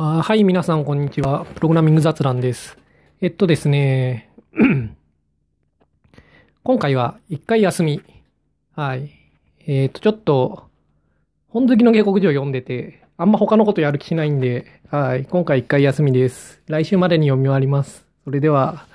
あはい、皆さん、こんにちは。プログラミング雑談です。えっとですね、今回は一回休み。はい。えっと、ちょっと、本好きの下克上読んでて、あんま他のことやる気しないんで、はい。今回一回休みです。来週までに読み終わります。それでは、